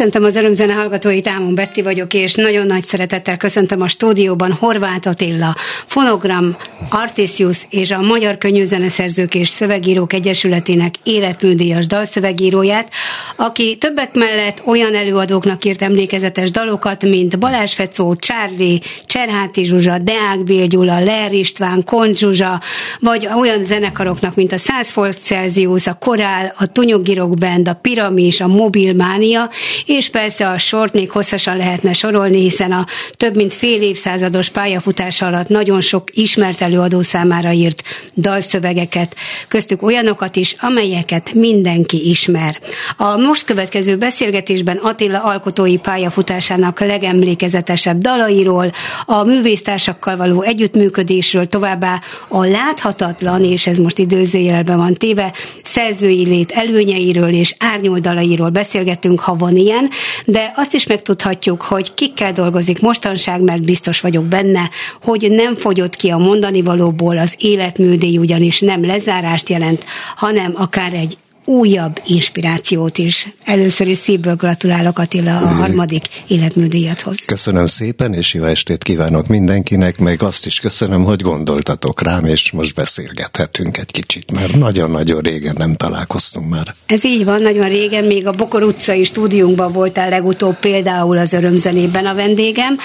Köszöntöm az örömzene hallgatóit, Ámon Betti vagyok, és nagyon nagy szeretettel köszöntöm a stúdióban Horváth Attila, Fonogram, Artisius és a Magyar Könnyűzeneszerzők és Szövegírók Egyesületének életműdíjas dalszövegíróját, aki többek mellett olyan előadóknak írt emlékezetes dalokat, mint Balázs Fecó, Csárli, Cserháti Zsuzsa, Deák Bél Gyula, Ler István, Kont Zsuzsa, vagy olyan zenekaroknak, mint a 100 Folk Celsius, a Korál, a Tunyogirok Band, a Piramis, a Mobilmánia, és persze a sort még hosszasan lehetne sorolni, hiszen a több mint fél évszázados pályafutása alatt nagyon sok ismert előadó számára írt dalszövegeket, köztük olyanokat is, amelyeket mindenki ismer. A most következő beszélgetésben Attila alkotói pályafutásának legemlékezetesebb dalairól, a művésztársakkal való együttműködésről, továbbá a láthatatlan, és ez most időzőjelben van téve, szerzői lét előnyeiről és árnyoldalairól beszélgetünk, ha van ilyen, de azt is megtudhatjuk, hogy kikkel dolgozik mostanság, mert biztos vagyok benne, hogy nem fogyott ki a mondani valóból az életműdély, ugyanis nem lezárást jelent, hanem akár egy újabb inspirációt is. Először is szívből gratulálok Attila a harmadik életműdíjathoz. Köszönöm szépen, és jó estét kívánok mindenkinek, meg azt is köszönöm, hogy gondoltatok rám, és most beszélgethetünk egy kicsit, mert nagyon-nagyon régen nem találkoztunk már. Ez így van, nagyon régen, még a Bokor utcai stúdiunkban voltál legutóbb például az örömzenében a vendégem,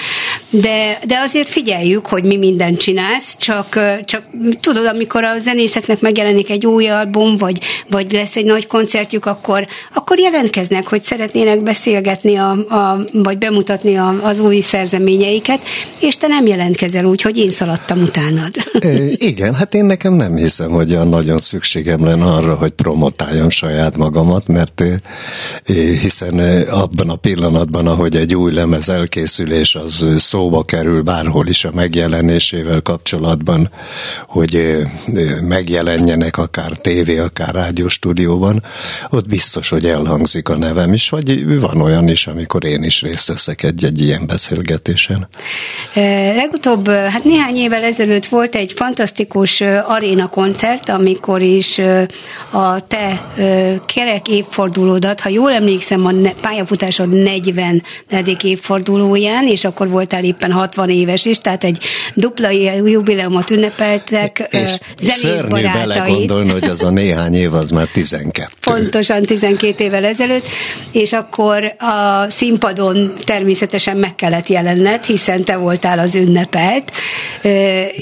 de, de azért figyeljük, hogy mi mindent csinálsz, csak, csak tudod, amikor a zenészeknek megjelenik egy új album, vagy, vagy lesz egy nagy koncertjük, akkor, akkor jelentkeznek, hogy szeretnének beszélgetni, a, a, vagy bemutatni a, az új szerzeményeiket, és te nem jelentkezel úgy, hogy én szaladtam utánad. Igen, hát én nekem nem hiszem, hogy olyan nagyon szükségem lenne arra, hogy promotáljam saját magamat, mert hiszen abban a pillanatban, ahogy egy új lemez elkészülés, az szóba kerül bárhol is a megjelenésével kapcsolatban, hogy megjelenjenek akár tévé, akár rádióstúdióban, ott biztos, hogy elhangzik a nevem is, vagy van olyan is, amikor én is részt veszek egy-egy ilyen beszélgetésen. Legutóbb, hát néhány évvel ezelőtt volt egy fantasztikus aréna koncert, amikor is a te kerek évfordulódat, ha jól emlékszem, a pályafutásod 40. évfordulóján, és akkor voltál éppen 60 éves is, tehát egy dupla jubileumot ünnepeltek és zenész barátai. hogy az a néhány év az már 12. Pontosan 12 évvel ezelőtt, és akkor a színpadon természetesen meg kellett jelenned, hiszen te voltál az ünnepelt,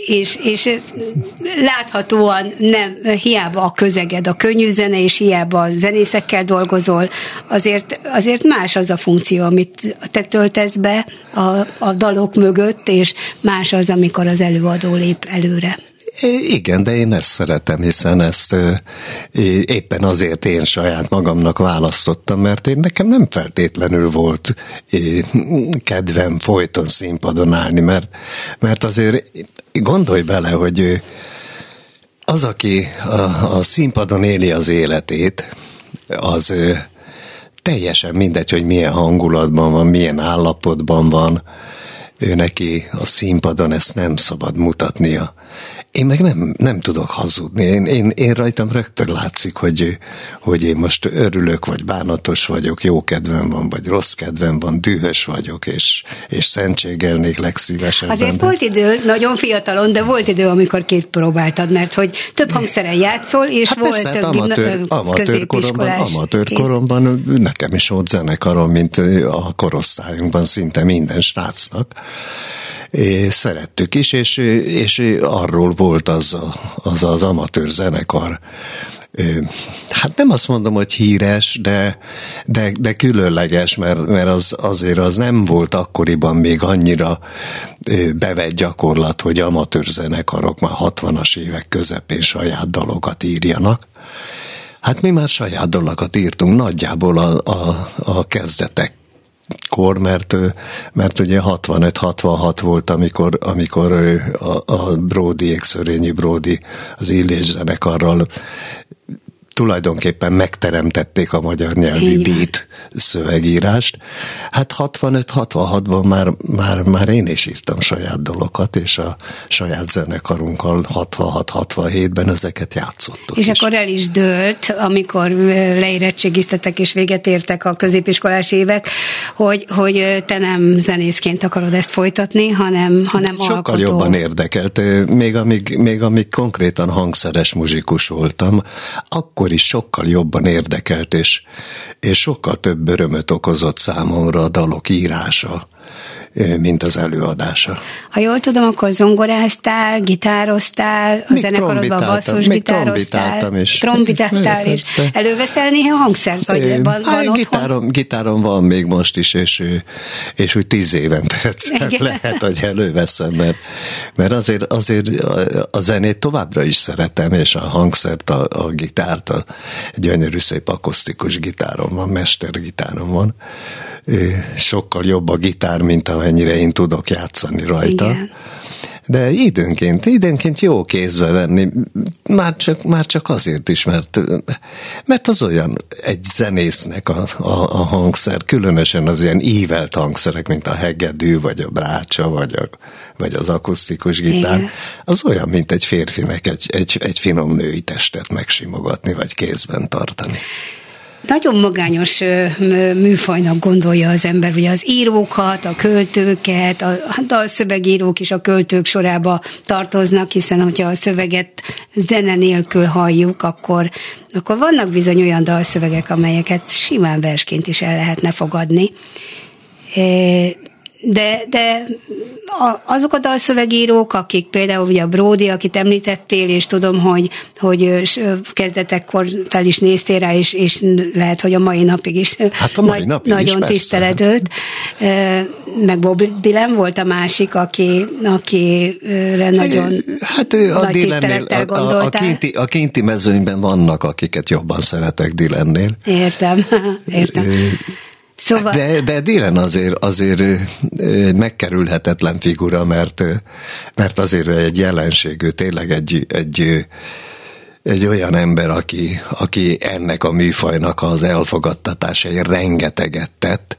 és, és láthatóan nem, hiába a közeged, a könnyű zene, és hiába a zenészekkel dolgozol, azért, azért más az a funkció, amit te töltesz be a, a dalok mögött, és más az, amikor az előadó lép előre. Igen, de én ezt szeretem, hiszen ezt éppen azért én saját magamnak választottam, mert én nekem nem feltétlenül volt kedvem folyton színpadon állni, mert, mert azért gondolj bele, hogy az, aki a, a színpadon éli az életét, az teljesen mindegy, hogy milyen hangulatban van, milyen állapotban van, ő neki a színpadon ezt nem szabad mutatnia. Én meg nem, nem tudok hazudni. Én, én, én rajtam rögtön látszik, hogy, hogy én most örülök, vagy bánatos vagyok, jó kedvem van, vagy rossz kedvem van, dühös vagyok, és, és szentségelnék legszívesebben. Azért volt idő, nagyon fiatalon, de volt idő, amikor két próbáltad, mert hogy több hangszeren játszol, és hát volt persze, hát amatőr, amatőr koromban, amatőr koromban nekem is volt zenekarom, mint a korosztályunkban szinte minden srácnak szerettük is, és, és arról volt az, az az amatőr zenekar, hát nem azt mondom, hogy híres, de, de, de különleges, mert, mert az, azért az nem volt akkoriban még annyira bevett gyakorlat, hogy amatőr zenekarok már 60-as évek közepén saját dalokat írjanak. Hát mi már saját dalokat írtunk nagyjából a, a, a kezdetek kor, mert, mert ugye 65-66 volt, amikor, amikor a, a Brody, Szörényi Brody az Illés zenekarral tulajdonképpen megteremtették a magyar nyelvi beat szövegírást. Hát 65-66-ban már, már, már én is írtam saját dolokat, és a saját zenekarunkkal 66-67-ben ezeket játszottuk. És is. akkor el is dőlt, amikor leérettségiztetek és véget értek a középiskolás évek, hogy, hogy te nem zenészként akarod ezt folytatni, hanem, hanem Sokkal alkotó. jobban érdekelt. Még amíg, még amíg konkrétan hangszeres muzsikus voltam, akkor akkor is sokkal jobban érdekelt, és, és sokkal több örömöt okozott számomra a dalok írása mint az előadása. Ha jól tudom, akkor zongoráztál, gitároztál, a zenekarodban basszusgitároztál, is. trombitáltál, és előveszel néha hangszert, vagy van, van hát, gitárom, gitárom van még most is, és, és úgy tíz évente egyszer lehet, hogy előveszem, mert, mert azért, azért a zenét továbbra is szeretem, és a hangszert, a, a gitárt, a gyönyörű szép akusztikus gitárom van, mestergitárom van, sokkal jobb a gitár, mint amennyire én tudok játszani rajta. Igen. De időnként, időnként jó kézbe venni, már csak, már csak azért is, mert, mert az olyan egy zenésznek a, a, a hangszer, különösen az ilyen ívelt hangszerek, mint a hegedű, vagy a brácsa, vagy, a, vagy az akusztikus gitár, Igen. az olyan, mint egy férfinek egy, egy, egy finom női testet megsimogatni, vagy kézben tartani nagyon magányos műfajnak gondolja az ember, ugye az írókat, a költőket, a, hát a szövegírók is a költők sorába tartoznak, hiszen hogyha a szöveget zene nélkül halljuk, akkor, akkor vannak bizony olyan dalszövegek, amelyeket simán versként is el lehetne fogadni. De, de azok a dalszövegírók, akik például ugye a Brody, akit említettél, és tudom, hogy, hogy kezdetekkor fel is néztél rá, és, és lehet, hogy a mai napig is hát a mai nagy, napig nagyon is, tiszteled őt. Meg Bob Dylan volt a másik, aki, akire nagyon hát a nagy tisztelettel a, a, a, kinti, a kinti mezőnyben vannak, akiket jobban szeretek Dylannél. Értem, értem. Szóval... De, de Dylan azért, azért megkerülhetetlen figura, mert, mert azért egy jelenségű, tényleg egy, egy, egy olyan ember, aki, aki ennek a műfajnak az elfogadtatásai rengeteget tett,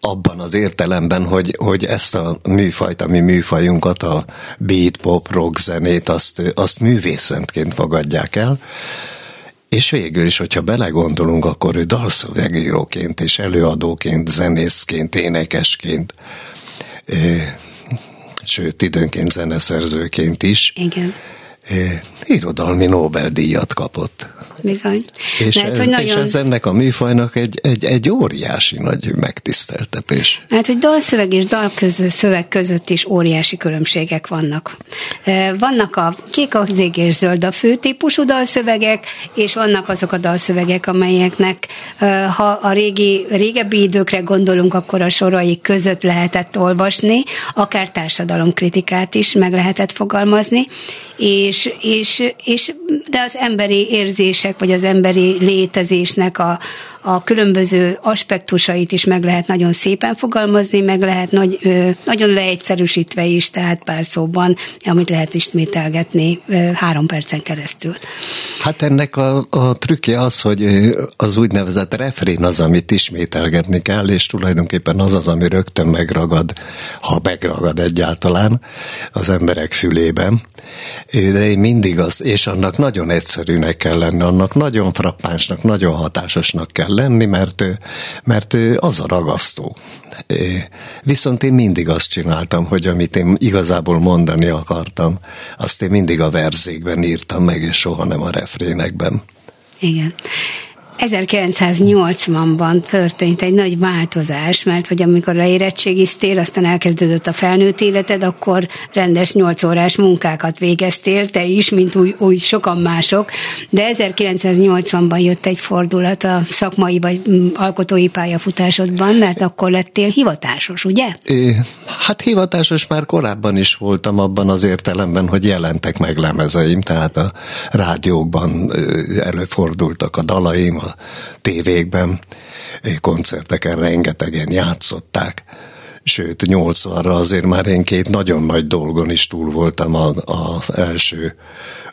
abban az értelemben, hogy, hogy ezt a műfajt, a mi műfajunkat, a beat, pop, rock zenét, azt, azt művészentként fogadják el, és végül is, hogyha belegondolunk, akkor ő dalszövegíróként és előadóként, zenészként, énekesként, sőt, időnként zeneszerzőként is. Igen. Irodalmi Nobel-díjat kapott. Bizony. És, Mert, ez, hogy nagyon... és ez ennek a műfajnak egy, egy, egy óriási nagy megtiszteltetés. Mert hogy dalszöveg és dalszöveg között is óriási különbségek vannak. Vannak a kék, a zég és zöld a fő típusú dalszövegek, és vannak azok a dalszövegek, amelyeknek, ha a régi, régebbi időkre gondolunk, akkor a sorai között lehetett olvasni, akár társadalomkritikát is meg lehetett fogalmazni, és, és, és de az emberi érzések, vagy az emberi létezésnek a, a különböző aspektusait is meg lehet nagyon szépen fogalmazni, meg lehet nagy, nagyon leegyszerűsítve is, tehát pár szóban, amit lehet ismételgetni három percen keresztül. Hát ennek a, a trükkje az, hogy az úgynevezett refrén az, amit ismételgetni kell, és tulajdonképpen az az, ami rögtön megragad, ha megragad egyáltalán az emberek fülében. De én mindig az, és annak nagyon egyszerűnek kell lenni, annak nagyon frappánsnak, nagyon hatásosnak kell lenni, mert, mert az a ragasztó. Viszont én mindig azt csináltam, hogy amit én igazából mondani akartam, azt én mindig a verzékben írtam meg, és soha nem a refrénekben. Igen. 1980-ban történt egy nagy változás, mert hogy amikor leérettségiztél, aztán elkezdődött a felnőtt életed, akkor rendes 8 órás munkákat végeztél, te is, mint úgy, úgy sokan mások, de 1980-ban jött egy fordulat a szakmai vagy alkotói pályafutásodban, mert akkor lettél hivatásos, ugye? É, hát hivatásos már korábban is voltam abban az értelemben, hogy jelentek meg lemezeim, tehát a rádiókban előfordultak a dalaim, a tévékben, koncerteken rengetegen játszották. Sőt, 80-ra azért már én két nagyon nagy dolgon is túl voltam. Az első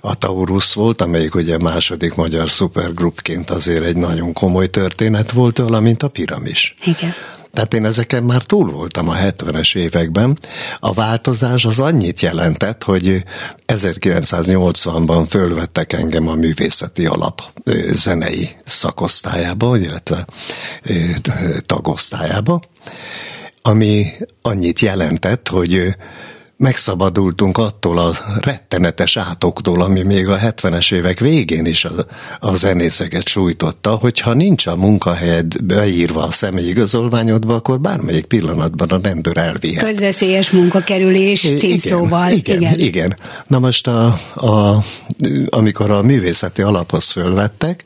a Taurus volt, amelyik ugye második magyar szupergrupként azért egy nagyon komoly történet volt, valamint a Piramis. Igen. Tehát én ezeken már túl voltam a 70-es években. A változás az annyit jelentett, hogy 1980-ban fölvettek engem a művészeti alap zenei szakosztályába, illetve tagosztályába, ami annyit jelentett, hogy megszabadultunk attól a rettenetes átoktól, ami még a 70-es évek végén is a, a zenészeket sújtotta, hogyha nincs a munkahelyed beírva a személyigazolványodba, akkor bármelyik pillanatban a rendőr elvihet. Közveszélyes munkakerülés címszóval. Igen, igen, igen. igen. Na most a, a, amikor a művészeti alaphoz fölvettek,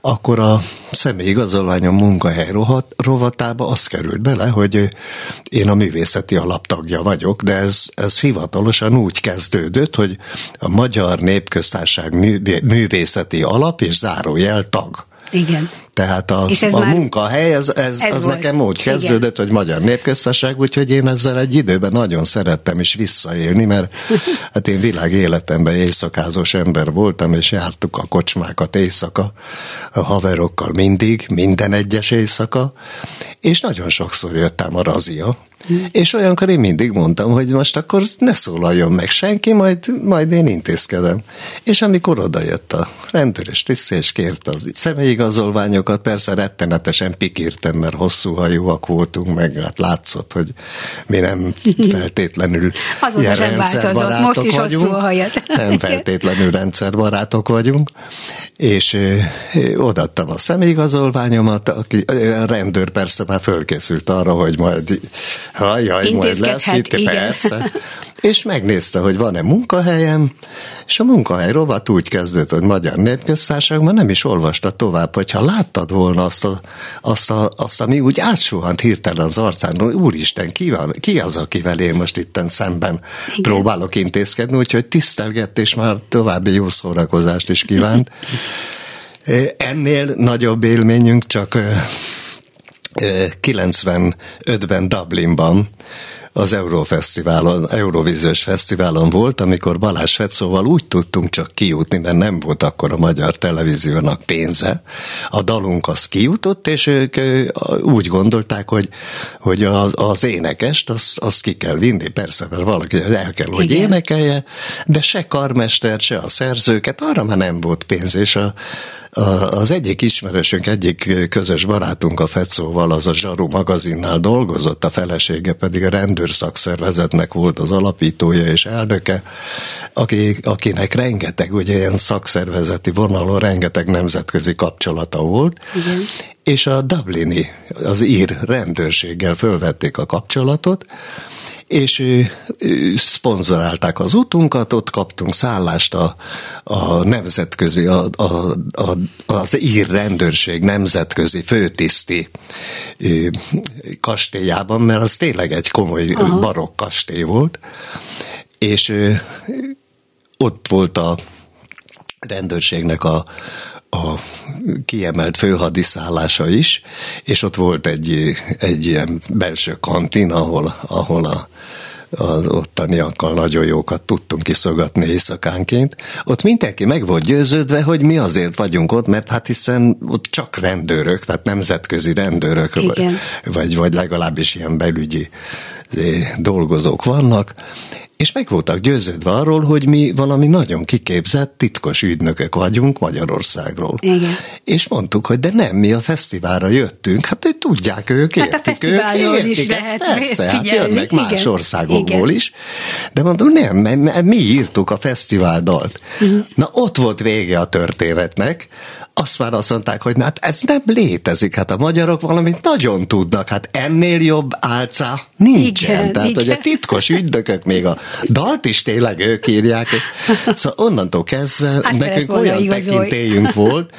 akkor a személyigazolványom munkahely rohat, rovatába az került bele, hogy én a művészeti alaptagja vagyok, de ez, ez hivatalosan úgy kezdődött, hogy a Magyar Népköztárság művészeti alap és zárójel tag. Igen. Tehát a, és ez a már, munkahely, ez, ez, ez az volt. nekem úgy kezdődött, Igen. hogy Magyar Népköztársaság, úgyhogy én ezzel egy időben nagyon szerettem is visszaélni, mert hát én világ életemben éjszakázós ember voltam, és jártuk a kocsmákat éjszaka, a haverokkal mindig, minden egyes éjszaka, és nagyon sokszor jöttem a razia, és olyankor én mindig mondtam, hogy most akkor ne szólaljon meg senki, majd, majd én intézkedem. És amikor odajött a rendőr és tiszt, és kérte az személyigazolványok barátokat persze rettenetesen pikírtem, mert hosszú hajúak voltunk, meg hát látszott, hogy mi nem feltétlenül ilyen változott, most is vagyunk. Nem feltétlenül rendszerbarátok vagyunk, és odaadtam a személyigazolványomat, a rendőr persze már fölkészült arra, hogy majd hajjaj, majd lesz itt, igen. persze. És megnézte, hogy van-e munkahelyem, és a munkahely rovat úgy kezdődött, hogy Magyar Népköztársaságban nem is olvasta tovább, hogyha láttad volna azt, a, azt, a, azt ami úgy átsuhant hirtelen az arcán, hogy úristen, ki, van, ki az, akivel én most itten szemben Igen. próbálok intézkedni, úgyhogy tisztelgett, és már további jó szórakozást is kívánt. Ennél nagyobb élményünk csak 95-ben Dublinban az Eurofesztiválon, Eurovíziós Fesztiválon volt, amikor Balázs Fecóval úgy tudtunk csak kijutni, mert nem volt akkor a magyar televíziónak pénze. A dalunk az kijutott, és ők úgy gondolták, hogy, hogy az, az énekest azt, azt ki kell vinni, persze, mert valaki el kell, hogy Igen. énekelje, de se karmester, se a szerzőket, arra már nem volt pénz, és a, az egyik ismerősünk, egyik közös barátunk a Fecóval, az a Zsaru magazinnál dolgozott, a felesége pedig a rendőrszakszervezetnek volt az alapítója és elnöke, aki, akinek rengeteg ugye ilyen szakszervezeti vonalon rengeteg nemzetközi kapcsolata volt, Igen. és a Dublini, az ír rendőrséggel fölvették a kapcsolatot, és szponzorálták az utunkat, ott kaptunk szállást a, a nemzetközi, a, a, a, az ír rendőrség nemzetközi főtiszti kastélyában, mert az tényleg egy komoly Aha. barokk kastély volt, és ott volt a rendőrségnek a, a kiemelt főhadiszállása is, és ott volt egy, egy ilyen belső kantin, ahol, ahol a, az ottaniakkal nagyon jókat tudtunk kiszogatni éjszakánként. Ott mindenki meg volt győződve, hogy mi azért vagyunk ott, mert hát hiszen ott csak rendőrök, tehát nemzetközi rendőrök, vagy, vagy, vagy legalábbis ilyen belügyi eh, dolgozók vannak, és meg voltak győződve arról, hogy mi valami nagyon kiképzett, titkos ügynökök vagyunk Magyarországról. Igen. És mondtuk, hogy de nem, mi a fesztiválra jöttünk, hát hogy tudják ők, hát értik ők, értik is ezt, lehet persze, hát figyelni. hát jönnek Igen. más országokból Igen. is. De mondom, nem, mi írtuk a fesztiváldalt. Uh-huh. Na ott volt vége a történetnek, azt már azt mondták, hogy hát ez nem létezik, hát a magyarok valamit nagyon tudnak, hát ennél jobb álca nincsen. Igen, Tehát, igen. hogy a titkos ügynökök még a dalt is tényleg ők írják. Szóval onnantól kezdve hát nekünk olyan igazolj. tekintélyünk volt,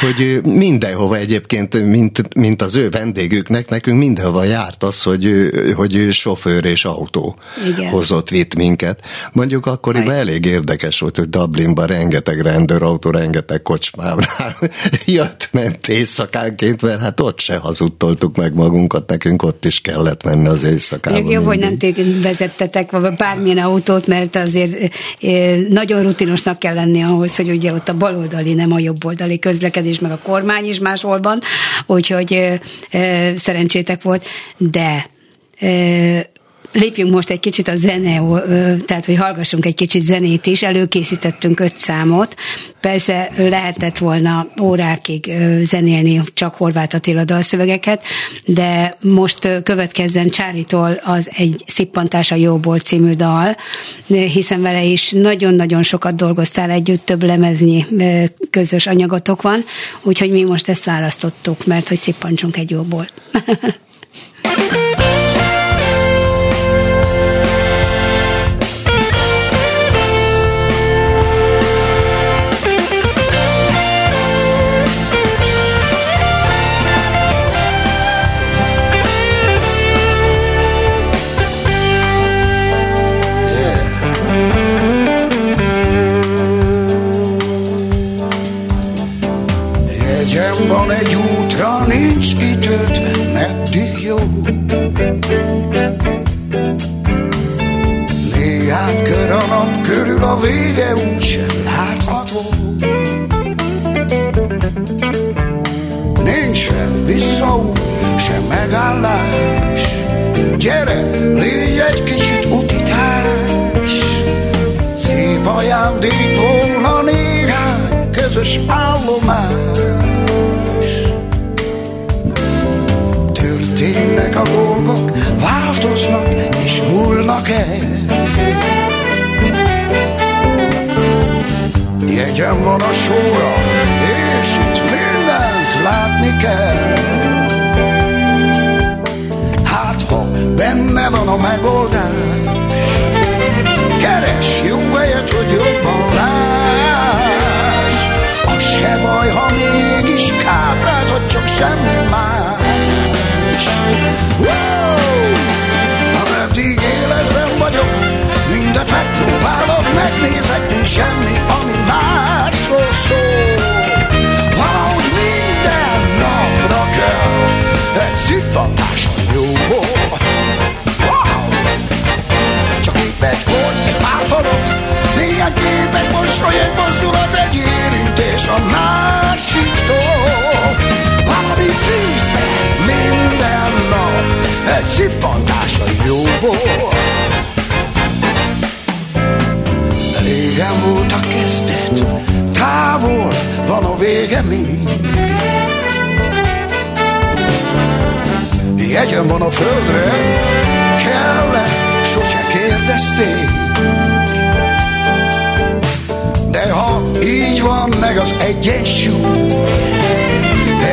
hogy mindenhova egyébként, mint, mint az ő vendégüknek, nekünk mindenhova járt az, hogy, hogy sofőr és autó igen. hozott, vitt minket. Mondjuk akkoriban elég érdekes volt, hogy Dublinban rengeteg rendőrautó, rengeteg kocsmával jött, ment éjszakánként, mert hát ott se hazudtoltuk meg magunkat, nekünk ott is kellett menni az éjszakában. Még jobb, hogy nem vezettetek bármilyen autót, mert azért eh, nagyon rutinosnak kell lenni ahhoz, hogy ugye ott a baloldali, nem a jobboldali közlekedés, meg a kormány is máshol van, úgyhogy eh, eh, szerencsétek volt, de lépjünk most egy kicsit a zene, tehát hogy hallgassunk egy kicsit zenét is, előkészítettünk öt számot, persze lehetett volna órákig zenélni csak Horváth Attila dalszövegeket, de most következzen Csárítól az egy Szippantás a Jóból című dal, hiszen vele is nagyon-nagyon sokat dolgoztál együtt, több lemeznyi közös anyagotok van, úgyhogy mi most ezt választottuk, mert hogy szippantsunk egy jóból. jóból. Régen volt a kezdet, távol van a vége még. Jegyem van a földre, kell -e, sose kérdezték. De ha így van meg az egyensúly,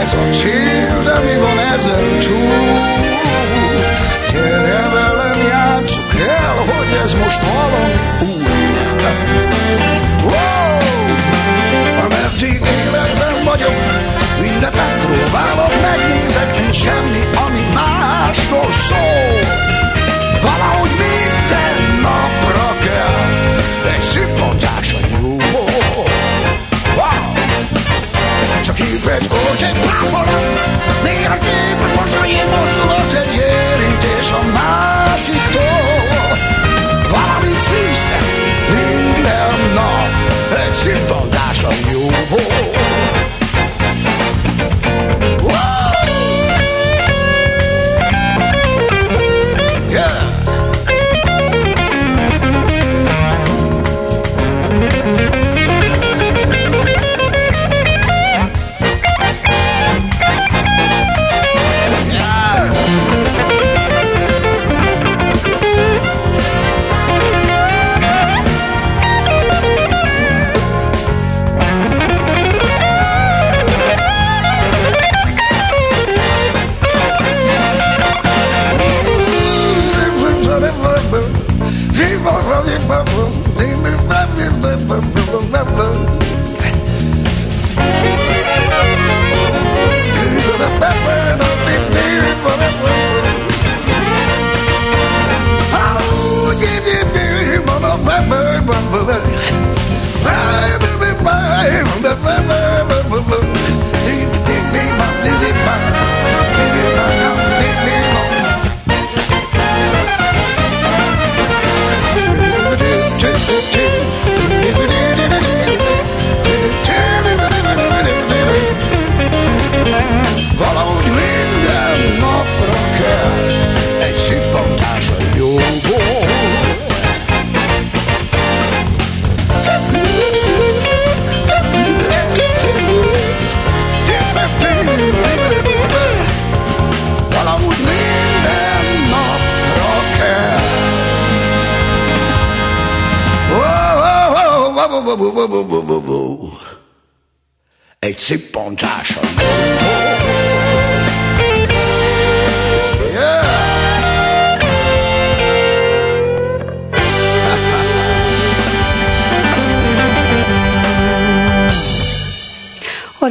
ez a cél, de mi van ezen túl? Gyere velem, játsszuk el, hogy ez most valami új. Wow! Ameddig életben vagyok, mindent megpróbálok, megnézek, mint semmi, ami másról szól. Valahogy minden Csak épp egy páfolat, néha képet mosoly, egy mozdulat, egy érintés a másiktól. Valami fűszer minden nap, egy szippantás a jóból.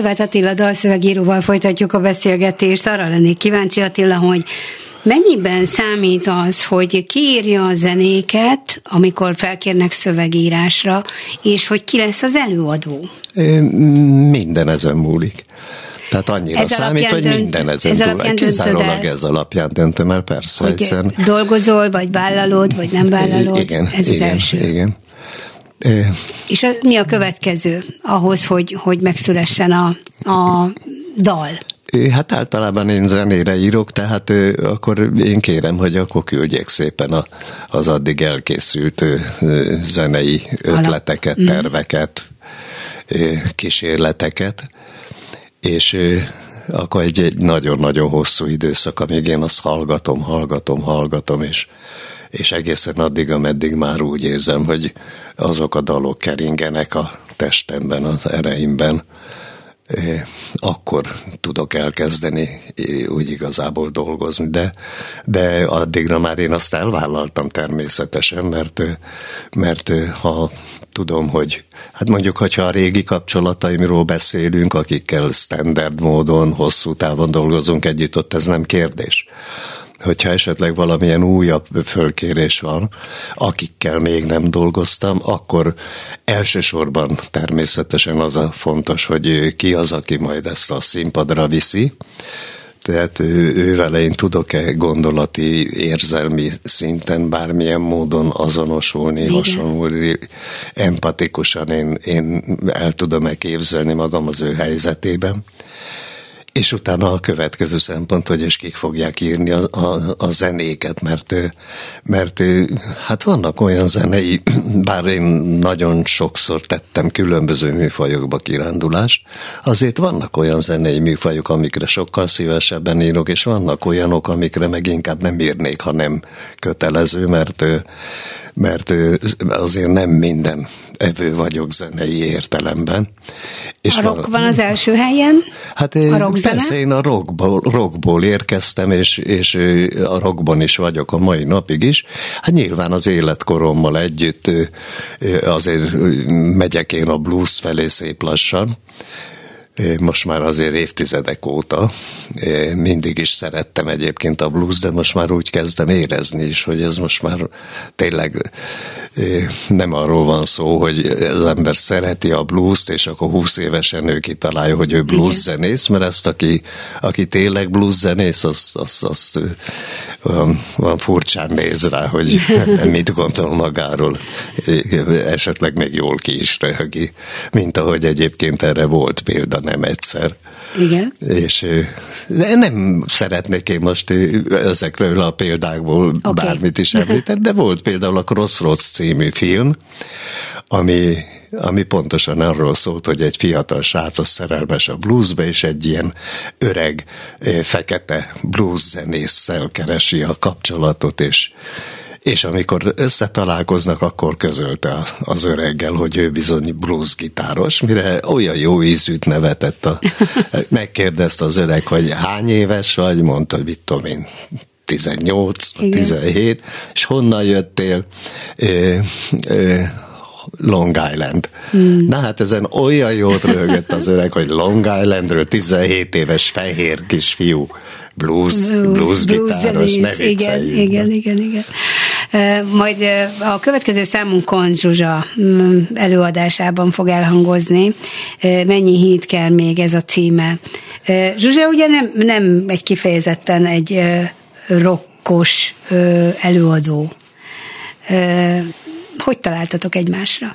Horváth Attila dalszövegíróval folytatjuk a beszélgetést. Arra lennék kíváncsi Attila, hogy mennyiben számít az, hogy kiírja a zenéket, amikor felkérnek szövegírásra, és hogy ki lesz az előadó? Minden ezen múlik. Tehát annyira Ez számít, hogy dönt- minden ezen ez túl. Kizárólag ez alapján döntöm el, persze. Hogy egyszerűen. dolgozol, vagy vállalod, vagy nem vállalod? Igen, Ez igen, az első. igen. És mi a következő ahhoz, hogy, hogy megszülessen a, a dal? Hát általában én zenére írok, tehát ö, akkor én kérem, hogy akkor küldjék szépen a, az addig elkészült ö, zenei ötleteket, terveket, ö, kísérleteket, és ö, akkor egy, egy nagyon-nagyon hosszú időszak, amíg én azt hallgatom, hallgatom, hallgatom, és, és egészen addig, ameddig már úgy érzem, hogy azok a dalok keringenek a testemben, az ereimben, akkor tudok elkezdeni úgy igazából dolgozni, de, de addigra már én azt elvállaltam természetesen, mert, mert ha tudom, hogy hát mondjuk, hogyha a régi kapcsolataimról beszélünk, akikkel standard módon, hosszú távon dolgozunk együtt, ott ez nem kérdés hogyha esetleg valamilyen újabb fölkérés van, akikkel még nem dolgoztam, akkor elsősorban természetesen az a fontos, hogy ki az, aki majd ezt a színpadra viszi, tehát ő, ő vele én tudok-e gondolati, érzelmi szinten bármilyen módon azonosulni, Igen. hasonlulni, empatikusan én, én el tudom-e képzelni magam az ő helyzetében. És utána a következő szempont, hogy és kik fogják írni a, a, a zenéket, mert, mert hát vannak olyan zenei, bár én nagyon sokszor tettem különböző műfajokba kirándulást, azért vannak olyan zenei műfajok, amikre sokkal szívesebben írok, és vannak olyanok, amikre meg inkább nem írnék, ha nem kötelező, mert mert azért nem minden evő vagyok zenei értelemben. És a rock van az első helyen? Hát a persze én a rockból, rockból érkeztem, és, és a rockban is vagyok a mai napig is. Hát nyilván az életkorommal együtt azért megyek én a blues felé szép lassan, most már azért évtizedek óta. Mindig is szerettem egyébként a blues, de most már úgy kezdem érezni is, hogy ez most már tényleg nem arról van szó, hogy az ember szereti a blues és akkor 20 évesen ő kitalálja, hogy ő blues zenész, mert ezt, aki, aki tényleg blues zenész, az, az, az olyan, olyan furcsán néz rá, hogy mit gondol magáról. Esetleg még jól ki is röhögi, mint ahogy egyébként erre volt példa nem egyszer. Igen. És nem szeretnék én most ezekről a példákból okay. bármit is említeni, de volt például a Crossroads című film, ami, ami pontosan arról szólt, hogy egy fiatal srác az szerelmes a bluesbe, és egy ilyen öreg, fekete blues zenésszel keresi a kapcsolatot, és és amikor összetalálkoznak, akkor közölte az öreggel, hogy ő bizony blues gitáros, mire olyan jó ízűt nevetett. A, megkérdezte az öreg, hogy hány éves vagy, mondta, hogy mit tudom én, 18, Igen. 17, és honnan jöttél? Ö, ö, Long Island. Hmm. Na hát ezen olyan jót röhögött az öreg, hogy Long Islandről 17 éves fehér kisfiú blues, blues, blues gitáros, ne igen, igen, igen, igen. Majd a következő számunkon Zsuzsa mm, előadásában fog elhangozni. Mennyi híd kell még ez a címe. Zsuzsa ugye nem, nem egy kifejezetten egy rokkos előadó. Hogy találtatok egymásra?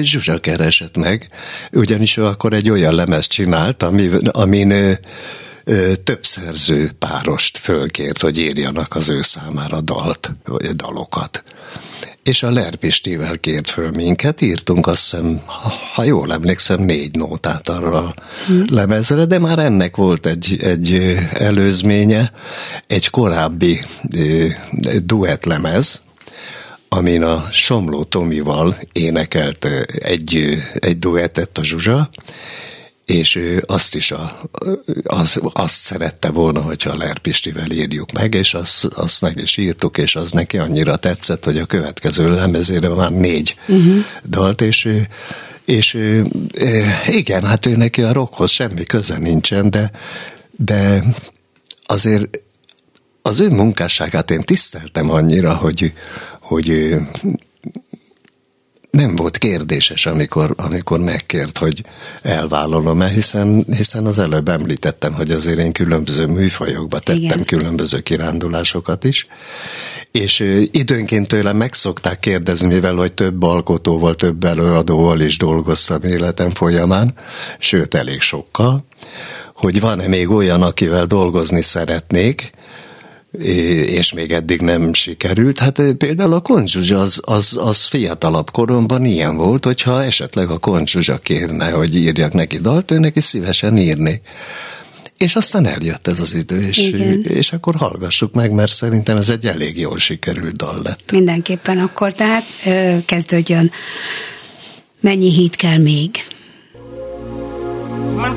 Zsuzsa keresett meg, ugyanis ő akkor egy olyan lemez csinált, amin, amin több szerző párost fölkért, hogy írjanak az ő számára dalt, vagy dalokat. És a Lerpistével kért föl minket, írtunk azt hiszem, ha jól emlékszem, négy nótát arra a hmm. lemezre, de már ennek volt egy, egy előzménye, egy korábbi duett lemez, amin a Somló Tomival énekelt egy, egy duettet a Zsuzsa, és ő azt is a, az, azt szerette volna, hogyha a Lerpistivel írjuk meg, és azt, azt meg is írtuk, és az neki annyira tetszett, hogy a következő lemezére már négy uh-huh. dalt, és és igen, hát ő neki a rockhoz semmi köze nincsen, de, de azért az ő munkásságát én tiszteltem annyira, hogy, hogy nem volt kérdéses, amikor, amikor megkért, hogy elvállalom-e, hiszen, hiszen az előbb említettem, hogy azért én különböző műfajokba tettem Igen. különböző kirándulásokat is, és időnként tőlem meg szokták kérdezni, mivel hogy több alkotóval, több előadóval is dolgoztam életem folyamán, sőt elég sokkal, hogy van-e még olyan, akivel dolgozni szeretnék, és még eddig nem sikerült. Hát például a konzsuzs az, az, az fiatalabb koromban ilyen volt, hogyha esetleg a konzsuzsa kérne, hogy írjak neki dalt, ő neki szívesen írni. és aztán eljött ez az idő, és, és akkor hallgassuk meg, mert szerintem ez egy elég jól sikerült dal lett. Mindenképpen akkor, tehát ö, kezdődjön. Mennyi hit kell még? Man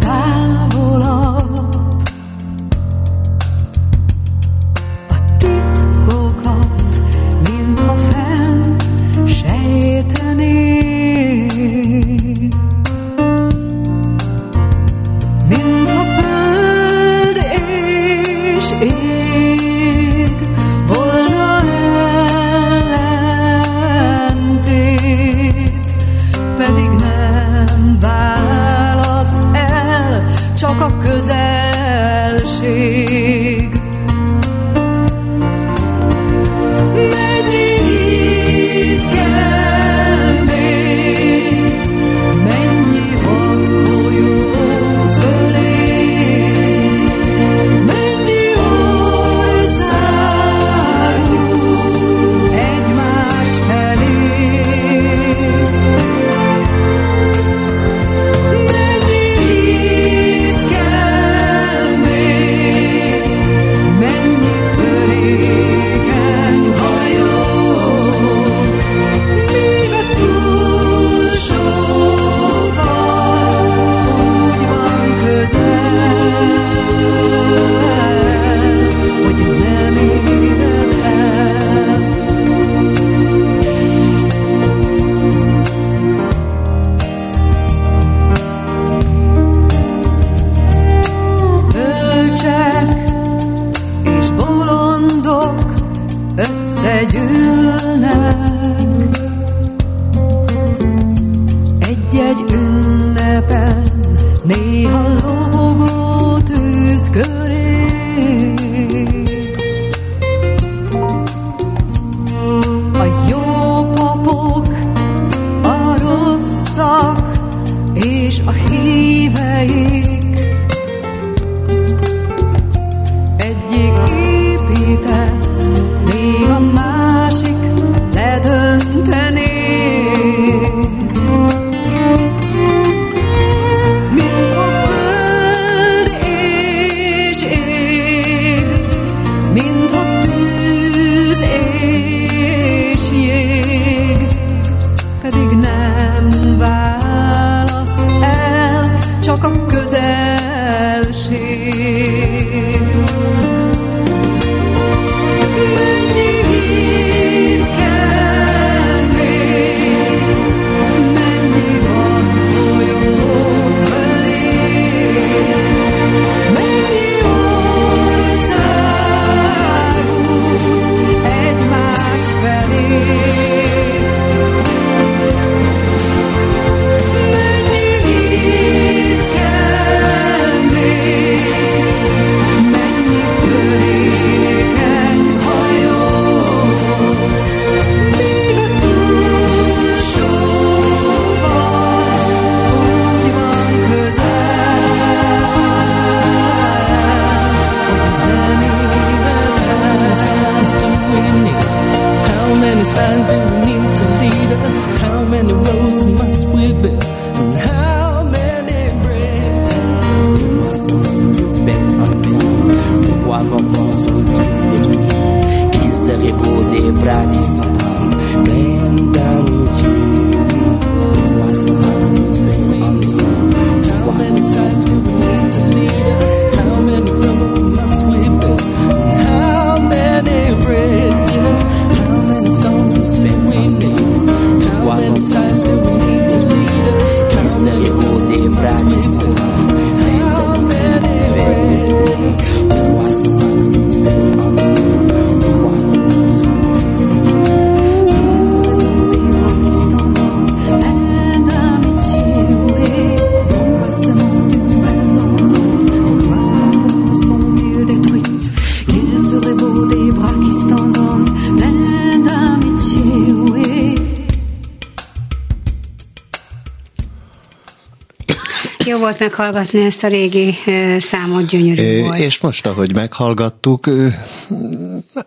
Tha volt meghallgatni ezt a régi számot, gyönyörű é, volt. És most, ahogy meghallgattuk,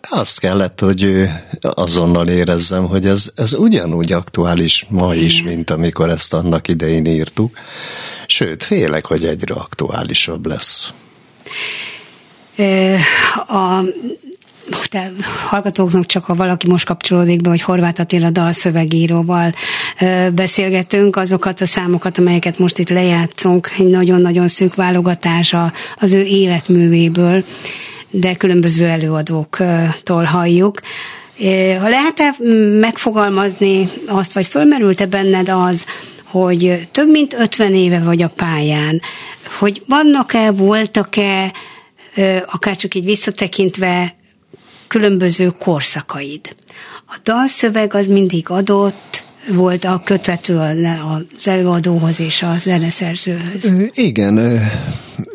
azt kellett, hogy azonnal érezzem, hogy ez, ez ugyanúgy aktuális ma is, mint amikor ezt annak idején írtuk. Sőt, félek, hogy egyre aktuálisabb lesz. A te hallgatóknak csak, ha valaki most kapcsolódik be, hogy Horváth Attila dalszövegíróval beszélgetünk, azokat a számokat, amelyeket most itt lejátszunk, egy nagyon-nagyon szűk válogatása az ő életművéből, de különböző előadóktól halljuk. Ha lehet-e megfogalmazni azt, vagy fölmerült-e benned az, hogy több mint 50 éve vagy a pályán, hogy vannak-e, voltak-e, akár csak így visszatekintve különböző korszakaid. A dalszöveg az mindig adott, volt a kötető az előadóhoz és a zeneszerzőhöz. Igen,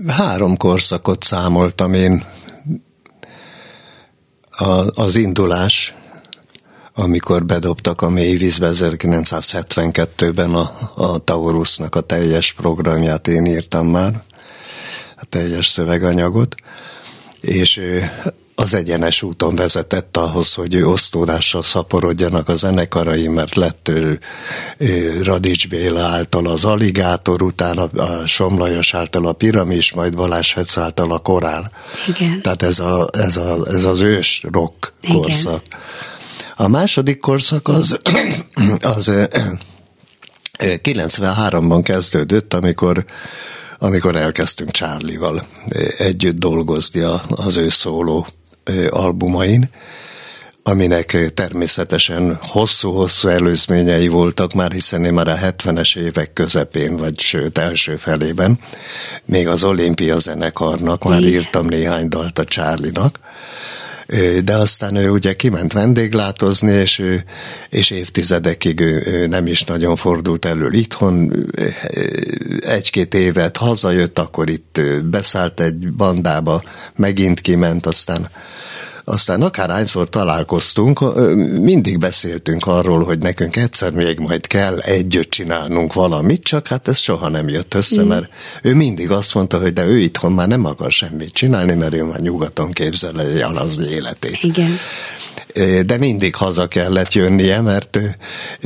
három korszakot számoltam én. az indulás, amikor bedobtak a mélyvízbe 1972-ben a, a Taurusnak a teljes programját, én írtam már, a teljes szöveganyagot, és az egyenes úton vezetett ahhoz, hogy ő osztódással szaporodjanak a zenekarai, mert lett ő, ő Radics Béla által az Aligátor, utána a Somlajos által a Piramis, majd Balázs Fetsz által a Korál. Igen. Tehát ez, a, ez, a, ez az ős rock Igen. korszak. A második korszak az, az 93-ban kezdődött, amikor amikor elkezdtünk Charlie-val együtt dolgozni az ő szóló albumain, aminek természetesen hosszú-hosszú előzményei voltak már, hiszen én már a 70-es évek közepén, vagy sőt első felében, még az olimpia zenekarnak már írtam néhány dalt a Csárlinak, de aztán ő ugye kiment vendéglátozni, és, és évtizedekig ő nem is nagyon fordult elő itthon. Egy-két évet hazajött, akkor itt beszállt egy bandába, megint kiment, aztán aztán akárhányszor találkoztunk, mindig beszéltünk arról, hogy nekünk egyszer még majd kell együtt csinálnunk valamit, csak hát ez soha nem jött össze, mm. mert ő mindig azt mondta, hogy de ő itthon már nem akar semmit csinálni, mert ő már nyugaton képzel el az életét. Igen de mindig haza kellett jönnie, mert,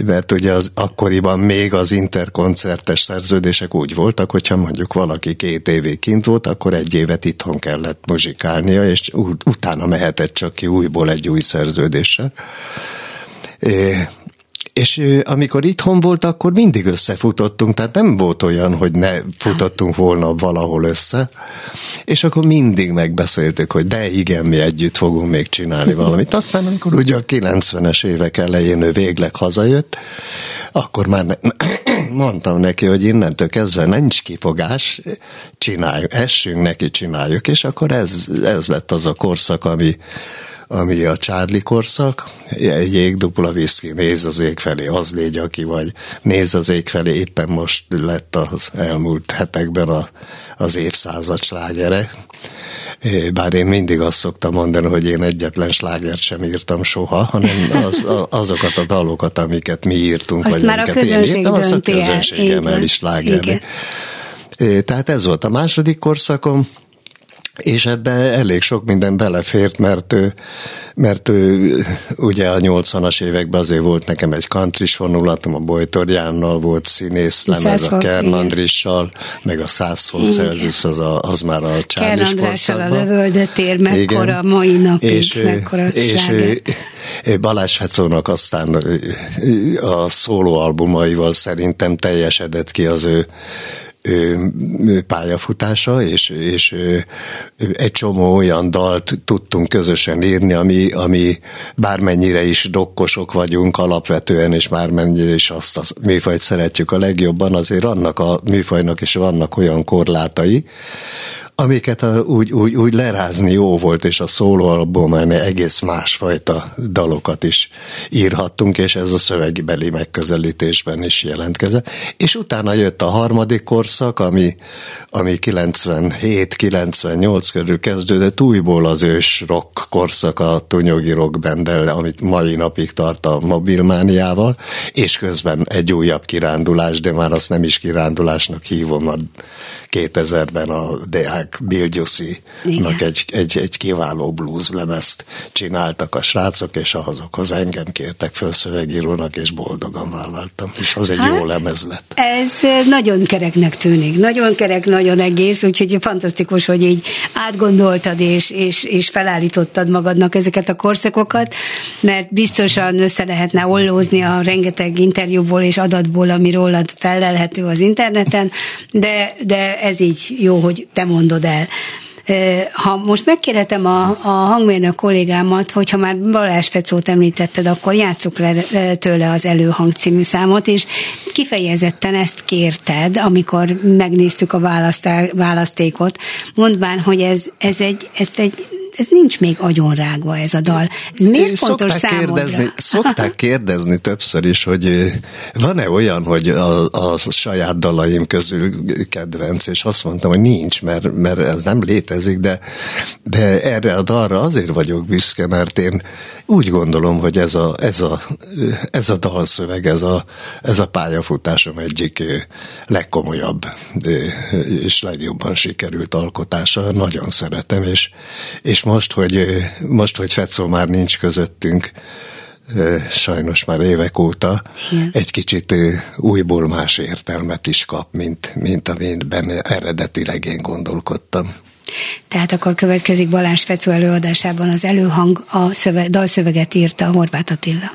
mert ugye az akkoriban még az interkoncertes szerződések úgy voltak, hogyha mondjuk valaki két évig kint volt, akkor egy évet itthon kellett muzsikálnia, és utána mehetett csak ki újból egy új szerződéssel. És amikor itthon volt, akkor mindig összefutottunk, tehát nem volt olyan, hogy ne futottunk volna valahol össze, és akkor mindig megbeszéltük, hogy de igen, mi együtt fogunk még csinálni valamit. Aztán, amikor ugye a 90-es évek elején ő végleg hazajött, akkor már ne, mondtam neki, hogy innentől kezdve nincs kifogás, csináljuk, essünk neki, csináljuk, és akkor ez, ez lett az a korszak, ami, ami a Charlie korszak, egy ég dupla viszki, néz az ég felé, az légy, aki vagy, néz az ég felé, éppen most lett az elmúlt hetekben a, az évszázad slágere. Bár én mindig azt szoktam mondani, hogy én egyetlen slágert sem írtam soha, hanem az, azokat a dalokat, amiket mi írtunk, azt vagy amiket én írtam, azt a közönségem is slágerni. Tehát ez volt a második korszakom, és ebbe elég sok minden belefért, mert ő, mert ő ugye a 80-as években azért volt nekem egy country vonulatom, a Bojtor Jánnal volt színész lemez, a Kern Andrissal, meg a 100 fok Celsius, az, a, az már a Csárlis korszakban. a lövöldetér, mekkora Igen. mai napig, és, mekkora és Balázs Hecónak aztán a szólóalbumaival szerintem teljesedett ki az ő pályafutása, és, és egy csomó olyan dalt tudtunk közösen írni, ami, ami bármennyire is dokkosok vagyunk alapvetően, és bármennyire is azt a műfajt szeretjük a legjobban, azért annak a műfajnak is vannak olyan korlátai, amiket a, úgy, úgy, úgy lerázni jó volt, és a szólóalbumán egész másfajta dalokat is írhattunk, és ez a szövegbeli megközelítésben is jelentkezett. És utána jött a harmadik korszak, ami, ami 97-98 körül kezdődött, újból az ős rock korszak a Tunyogi Rock Bandel, amit mai napig tart a mobilmániával, és közben egy újabb kirándulás, de már azt nem is kirándulásnak hívom, a 2000-ben a Deák Bilgyuszi-nak egy, egy, egy kiváló blues lemezt csináltak a srácok, és azokhoz engem kértek föl szövegírónak, és boldogan vállaltam, és az egy hát, jó lemez lett. Ez nagyon kereknek tűnik, nagyon kerek, nagyon egész, úgyhogy fantasztikus, hogy így átgondoltad, és, és, és felállítottad magadnak ezeket a korszakokat, mert biztosan össze lehetne ollózni a rengeteg interjúból és adatból, ami rólad felelhető az interneten, de, de ez így jó, hogy te mondod el. Ha most megkérhetem a, a hangmérnök kollégámat, hogyha már Balázs Fecót említetted, akkor játsszuk le tőle az Előhang című számot, és kifejezetten ezt kérted, amikor megnéztük a választékot, mondván, hogy ez, ez, egy, ez egy ez nincs még agyonrágva ez a dal. Ez miért fontos szokták számodra? Kérdezni, szokták kérdezni többször is, hogy van-e olyan, hogy a, a saját dalaim közül kedvenc, és azt mondtam, hogy nincs, mert, mert ez nem létezik, de, de erre a dalra azért vagyok büszke, mert én úgy gondolom, hogy ez a, ez a, ez a dalszöveg, ez a, ez a pályafutásom egyik legkomolyabb és legjobban sikerült alkotása. Nagyon szeretem, és, és most, hogy, most, hogy Fecó már nincs közöttünk, sajnos már évek óta Igen. egy kicsit újból más értelmet is kap, mint, mint amint benne eredetileg én gondolkodtam. Tehát akkor következik Balázs Fecó előadásában az előhang, a szöve, dalszöveget írta Horváth Attila.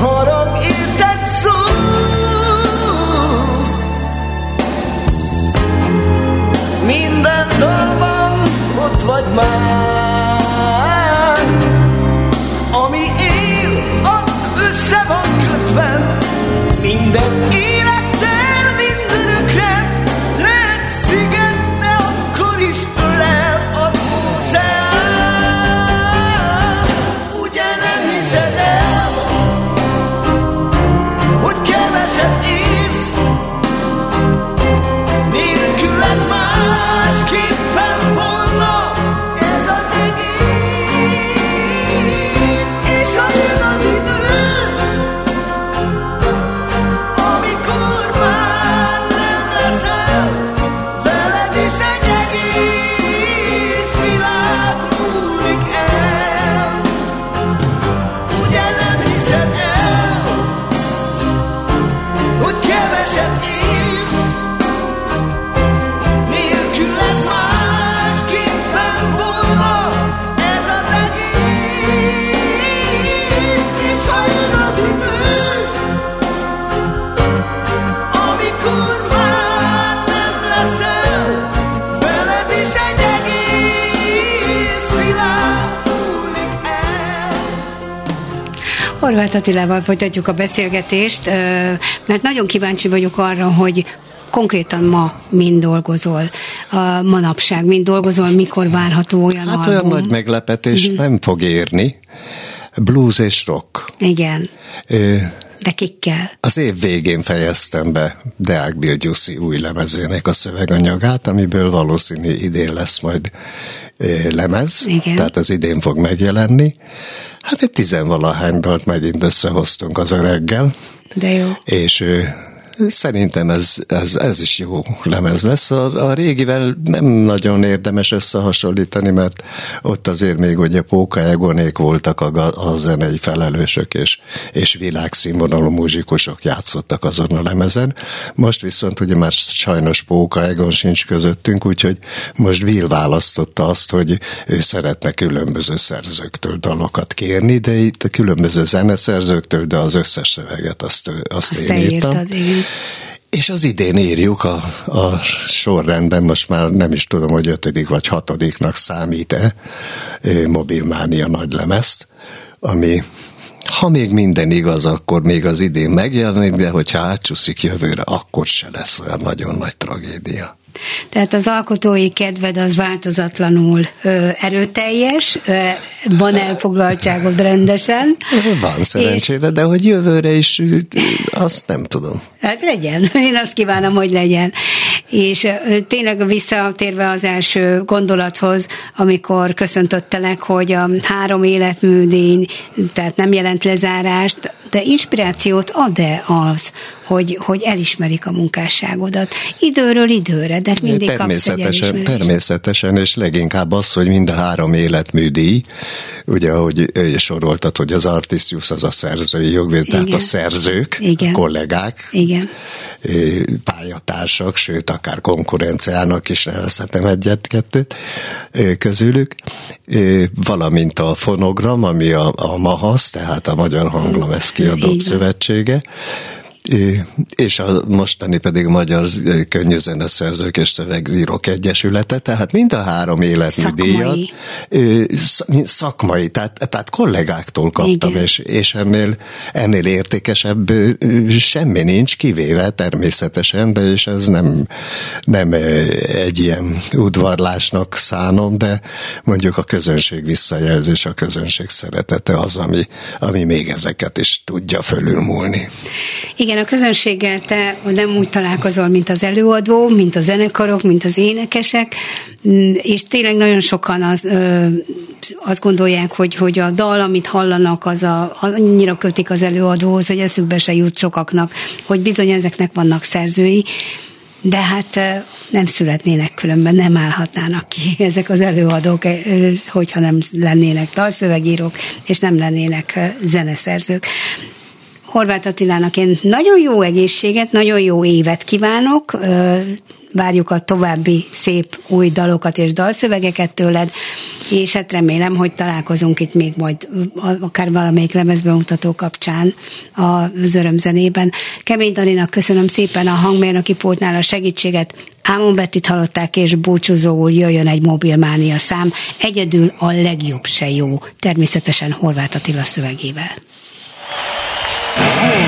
Már Ami él, az össze van kötve Horváth Attilával folytatjuk a beszélgetést, mert nagyon kíváncsi vagyok arra, hogy konkrétan ma mind dolgozol, a manapság mind dolgozol, mikor várható olyan Hát album? olyan nagy meglepetés mm-hmm. nem fog érni. Blues és rock. Igen. Ö, De kikkel? Az év végén fejeztem be Deák Bill Gyuszi új lemezének a szöveganyagát, amiből valószínű idén lesz majd lemez, Igen. tehát az idén fog megjelenni. Hát egy tizenvalahány dalt megint összehoztunk az öreggel. De jó. És Szerintem ez, ez, ez is jó lemez lesz. A, a régivel nem nagyon érdemes összehasonlítani, mert ott azért még ugye Póka Egonék voltak a, a zenei felelősök, és, és világszínvonalú muzsikusok játszottak azon a lemezen. Most viszont ugye már sajnos Póka Egon sincs közöttünk, úgyhogy most Will választotta azt, hogy ő szeretne különböző szerzőktől dalokat kérni, de itt a különböző zeneszerzőktől, de az összes szöveget azt, azt, azt én írtam. Írtad. És az idén írjuk a, a sorrendben, most már nem is tudom, hogy ötödik vagy hatodiknak számít-e mobilmánia nagy lemezt, ami ha még minden igaz, akkor még az idén megjelenik, de hogyha átcsúszik jövőre, akkor se lesz olyan nagyon nagy tragédia. Tehát az alkotói kedved az változatlanul ö, erőteljes, ö, van elfoglaltságod rendesen. Van szerencsére, és... de hogy jövőre is, azt nem tudom. Hát legyen, én azt kívánom, hogy legyen. És ö, tényleg visszatérve az első gondolathoz, amikor köszöntöttelek, hogy a három életműdíj, tehát nem jelent lezárást, de inspirációt ad-e az, hogy, hogy elismerik a munkásságodat. Időről időre, de mindig természetesen, kapsz egy Természetesen, és leginkább az, hogy mind a három életműdíj, ugye, ahogy soroltad, hogy az Artisius az a szerzői jogvéd, tehát a szerzők, Igen. a kollégák, Igen. pályatársak, sőt, akár konkurenciának is nevezhetem egyet-kettőt közülük, valamint a fonogram, ami a, a MAHASZ, tehát a Magyar Hanglemez Kiadók Szövetsége, és a mostani pedig Magyar Könnyűzeneszerzők és Szövegírók Egyesülete, tehát mind a három életműdíjat szakmai. szakmai, tehát, tehát kollégáktól kaptam, és, és ennél, ennél értékesebb semmi nincs, kivéve természetesen, de és ez nem, nem egy ilyen udvarlásnak szánom, de mondjuk a közönség visszajelzés, a közönség szeretete az, ami, ami még ezeket is tudja fölülmúlni. Igen, a közönséggel te nem úgy találkozol, mint az előadó, mint a zenekarok, mint az énekesek, mm, és tényleg nagyon sokan az, ö, azt gondolják, hogy, hogy a dal, amit hallanak, az a, annyira kötik az előadóhoz, hogy eszükbe se jut sokaknak, hogy bizony ezeknek vannak szerzői, de hát nem születnének különben, nem állhatnának ki ezek az előadók, hogyha nem lennének dalszövegírók, és nem lennének zeneszerzők. Horváth Attilának én nagyon jó egészséget, nagyon jó évet kívánok, várjuk a további szép új dalokat és dalszövegeket tőled, és hát remélem, hogy itt még majd akár valamelyik lemezbemutató kapcsán az örömzenében. Kemény Daninak köszönöm szépen a hangmérnöki pultnál a segítséget, Ámon Bettit hallották, és búcsúzóul jöjjön egy mobilmánia szám, egyedül a legjobb se jó, természetesen Horváth Attila szövegével. Oh,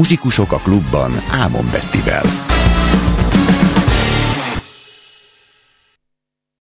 Muzsikusok a klubban Ámon Bettivel.